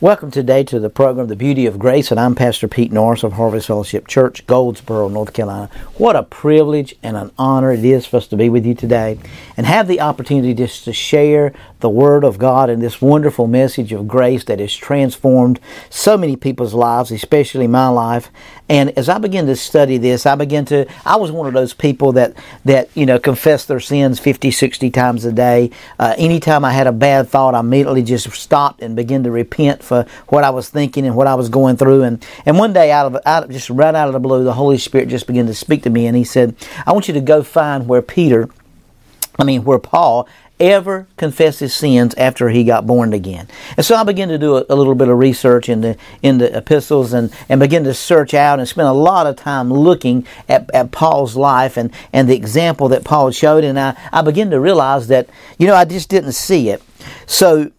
Welcome today to the program, The Beauty of Grace, and I'm Pastor Pete Norris of Harvest Fellowship Church, Goldsboro, North Carolina. What a privilege and an honor it is for us to be with you today and have the opportunity just to share the Word of God and this wonderful message of grace that has transformed so many people's lives, especially my life. And as I begin to study this, I begin to, I was one of those people that, that you know, confess their sins 50, 60 times a day. Uh, anytime I had a bad thought, I immediately just stopped and began to repent for what I was thinking and what I was going through. And, and one day, out of, out of, just right out of the blue, the Holy Spirit just began to speak to me, and He said, I want you to go find where Peter, I mean, where Paul ever confessed his sins after he got born again. And so I began to do a, a, little bit of research in the in the epistles and, and begin to search out and spend a lot of time looking at, at Paul's life and, and the example that Paul showed and I, I began to realize that, you know, I just didn't see it. So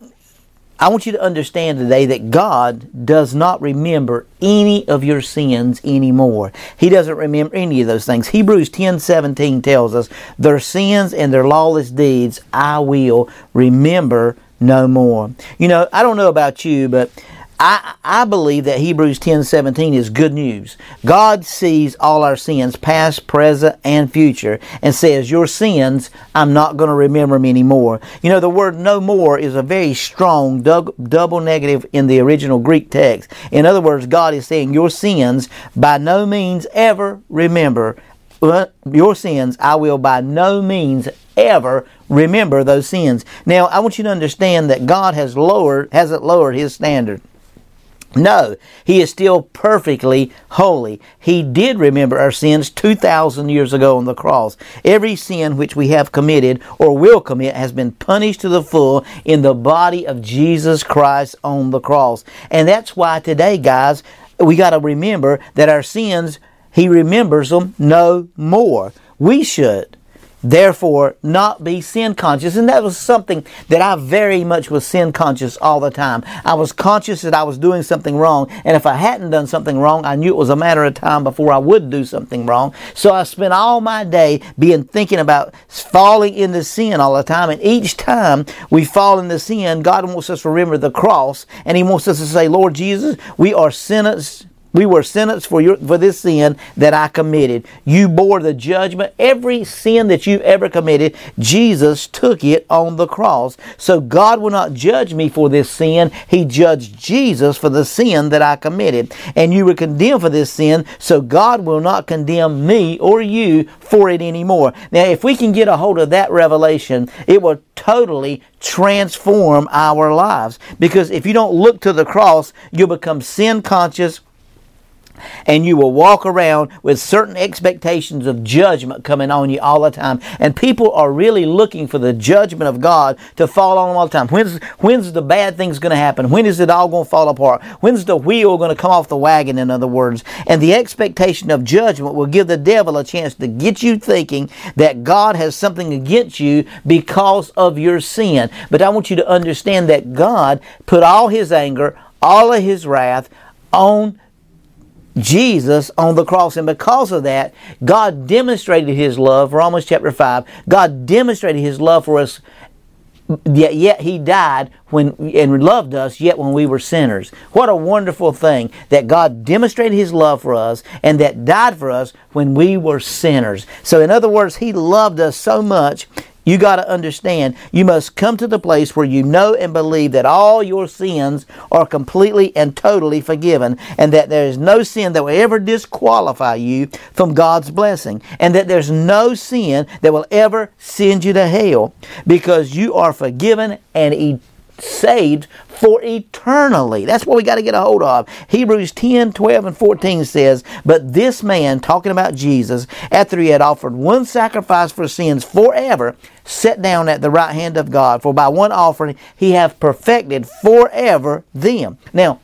I want you to understand today that God does not remember any of your sins anymore. He doesn't remember any of those things. Hebrews 10 17 tells us, Their sins and their lawless deeds I will remember no more. You know, I don't know about you, but I, I believe that Hebrews 10 17 is good news. God sees all our sins, past, present, and future, and says, Your sins, I'm not going to remember them anymore. You know, the word no more is a very strong double negative in the original Greek text. In other words, God is saying, Your sins, by no means ever remember. Uh, your sins, I will by no means ever remember those sins. Now, I want you to understand that God has lowered, hasn't lowered His standard. No, he is still perfectly holy. He did remember our sins 2,000 years ago on the cross. Every sin which we have committed or will commit has been punished to the full in the body of Jesus Christ on the cross. And that's why today, guys, we got to remember that our sins, he remembers them no more. We should therefore not be sin conscious. And that was something that I very much was sin conscious all the time. I was conscious that I was doing something wrong. And if I hadn't done something wrong, I knew it was a matter of time before I would do something wrong. So I spent all my day being thinking about falling into sin all the time. And each time we fall into sin, God wants us to remember the cross and He wants us to say, Lord Jesus, we are sinners we were sentenced for your for this sin that I committed. You bore the judgment. Every sin that you ever committed, Jesus took it on the cross. So God will not judge me for this sin. He judged Jesus for the sin that I committed. And you were condemned for this sin, so God will not condemn me or you for it anymore. Now, if we can get a hold of that revelation, it will totally transform our lives. Because if you don't look to the cross, you'll become sin conscious and you will walk around with certain expectations of judgment coming on you all the time. And people are really looking for the judgment of God to fall on them all the time. When's, when's the bad things going to happen? When is it all going to fall apart? When's the wheel going to come off the wagon, in other words? And the expectation of judgment will give the devil a chance to get you thinking that God has something against you because of your sin. But I want you to understand that God put all his anger, all of his wrath on Jesus on the cross. And because of that, God demonstrated His love, Romans chapter 5, God demonstrated His love for us, yet, yet He died when and loved us, yet when we were sinners. What a wonderful thing that God demonstrated His love for us and that died for us when we were sinners. So, in other words, He loved us so much you got to understand, you must come to the place where you know and believe that all your sins are completely and totally forgiven, and that there is no sin that will ever disqualify you from God's blessing, and that there's no sin that will ever send you to hell because you are forgiven and saved for eternally. That's what we got to get a hold of. Hebrews 10, 12, and 14 says, But this man, talking about Jesus, after he had offered one sacrifice for sins forever, sat down at the right hand of God. For by one offering he hath perfected forever them. Now,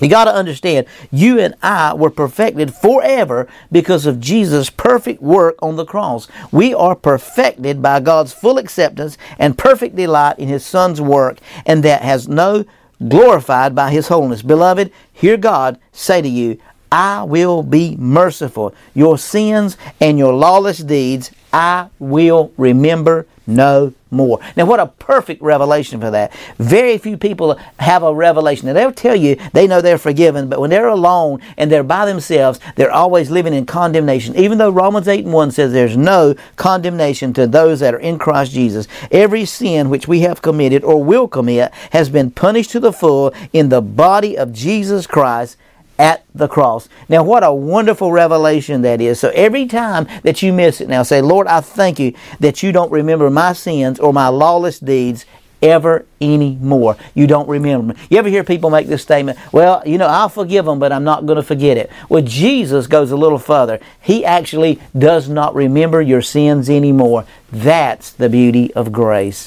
you got to understand, you and I were perfected forever because of Jesus' perfect work on the cross. We are perfected by God's full acceptance and perfect delight in His Son's work, and that has no glorified by His holiness. Beloved, hear God say to you, I will be merciful. Your sins and your lawless deeds I will remember no more. Now, what a perfect revelation for that. Very few people have a revelation. Now, they'll tell you they know they're forgiven, but when they're alone and they're by themselves, they're always living in condemnation. Even though Romans 8 and 1 says there's no condemnation to those that are in Christ Jesus, every sin which we have committed or will commit has been punished to the full in the body of Jesus Christ at the cross. Now, what a wonderful revelation that is. So, every time that you miss it, now say, Lord, I thank you that you don't remember my sins or my lawless deeds ever anymore. You don't remember them. You ever hear people make this statement? Well, you know, I'll forgive them, but I'm not going to forget it. Well, Jesus goes a little further. He actually does not remember your sins anymore. That's the beauty of grace.